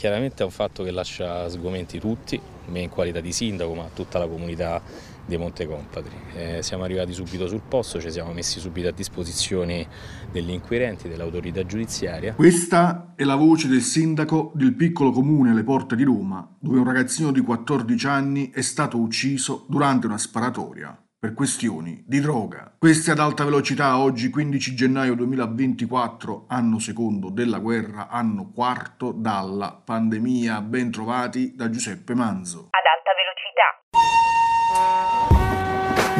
chiaramente è un fatto che lascia sgomenti tutti, me in qualità di sindaco, ma tutta la comunità di Monte Compatri. Eh, siamo arrivati subito sul posto, ci siamo messi subito a disposizione degli inquirenti, dell'autorità giudiziaria. Questa è la voce del sindaco del piccolo comune alle porte di Roma, dove un ragazzino di 14 anni è stato ucciso durante una sparatoria per questioni di droga. Questi ad alta velocità oggi 15 gennaio 2024, anno secondo della guerra, anno quarto dalla pandemia. Ben trovati da Giuseppe Manzo. Ad alta velocità.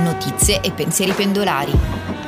Notizie e pensieri pendolari.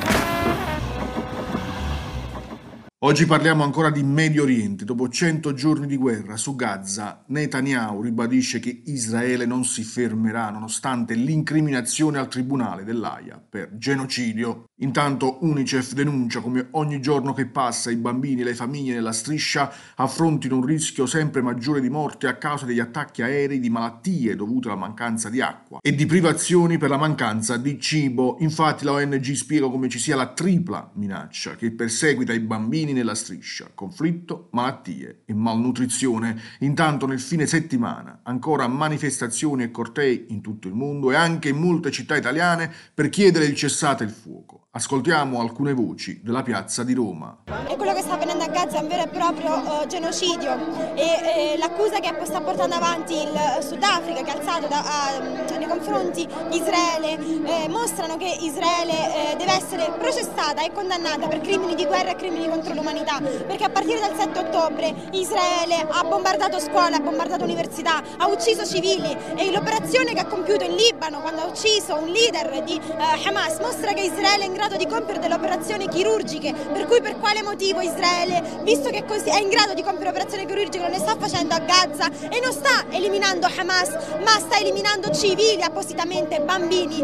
Oggi parliamo ancora di Medio Oriente. Dopo 100 giorni di guerra su Gaza, Netanyahu ribadisce che Israele non si fermerà nonostante l'incriminazione al tribunale dell'AIA per genocidio. Intanto Unicef denuncia come ogni giorno che passa i bambini e le famiglie nella striscia affrontino un rischio sempre maggiore di morte a causa degli attacchi aerei di malattie dovute alla mancanza di acqua e di privazioni per la mancanza di cibo. Infatti la ONG spiega come ci sia la tripla minaccia che perseguita i bambini nella striscia, conflitto, malattie e malnutrizione. Intanto nel fine settimana ancora manifestazioni e cortei in tutto il mondo e anche in molte città italiane per chiedere il cessate il fuoco. Ascoltiamo alcune voci della piazza di Roma. E quello che sta avvenendo a Gaza è un vero e proprio uh, genocidio. E, e l'accusa che sta portando avanti il Sudafrica, che ha alzato da, uh, nei confronti di Israele, eh, mostrano che Israele eh, deve essere processata e condannata per crimini di guerra e crimini contro l'umanità, perché a partire dal 7 ottobre Israele ha bombardato scuole, ha bombardato università, ha ucciso civili. E l'operazione che ha compiuto in Libano quando ha ucciso un leader di uh, Hamas mostra che Israele è in grado grado di compiere delle operazioni chirurgiche, per cui per quale motivo Israele, visto che è in grado di compiere operazioni chirurgiche, non le sta facendo a Gaza e non sta eliminando Hamas, ma sta eliminando civili appositamente, bambini.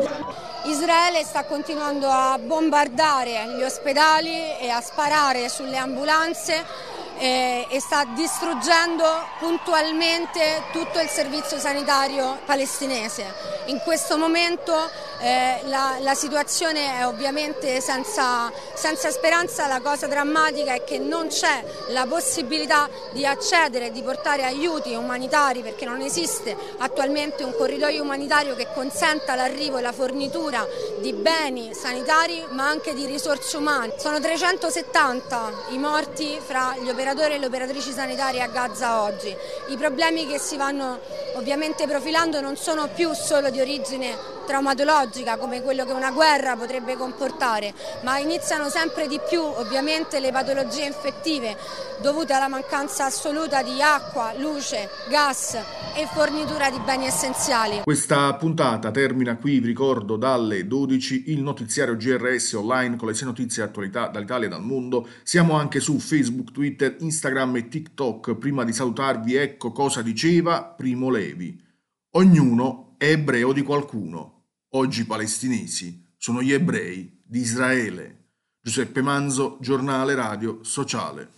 Israele sta continuando a bombardare gli ospedali e a sparare sulle ambulanze eh, e sta distruggendo puntualmente tutto il servizio sanitario palestinese. In questo momento eh, la, la, situazione è ovviamente senza, senza, speranza, la cosa drammatica è che non c'è la possibilità di accedere, di portare aiuti umanitari perché non esiste attualmente un corridoio umanitario che consenta l'arrivo e la fornitura di beni sanitari ma anche di risorse umane. Sono 370 i morti fra gli operatori e le operatrici sanitarie a Gaza oggi. I problemi che si vanno ovviamente profilando non sono più solo di origine traumatologica come quello che una guerra potrebbe comportare, ma iniziano sempre di più ovviamente le patologie infettive dovute alla mancanza assoluta di acqua, luce, gas e fornitura di beni essenziali. Questa puntata termina qui, vi ricordo, dalle 12 il notiziario GRS online con le sei notizie e attualità dall'Italia e dal mondo. Siamo anche su Facebook, Twitter, Instagram e TikTok. Prima di salutarvi ecco cosa diceva Primo Levi. Ognuno è ebreo di qualcuno. Oggi palestinesi sono gli ebrei di Israele. Giuseppe Manzo, giornale radio sociale.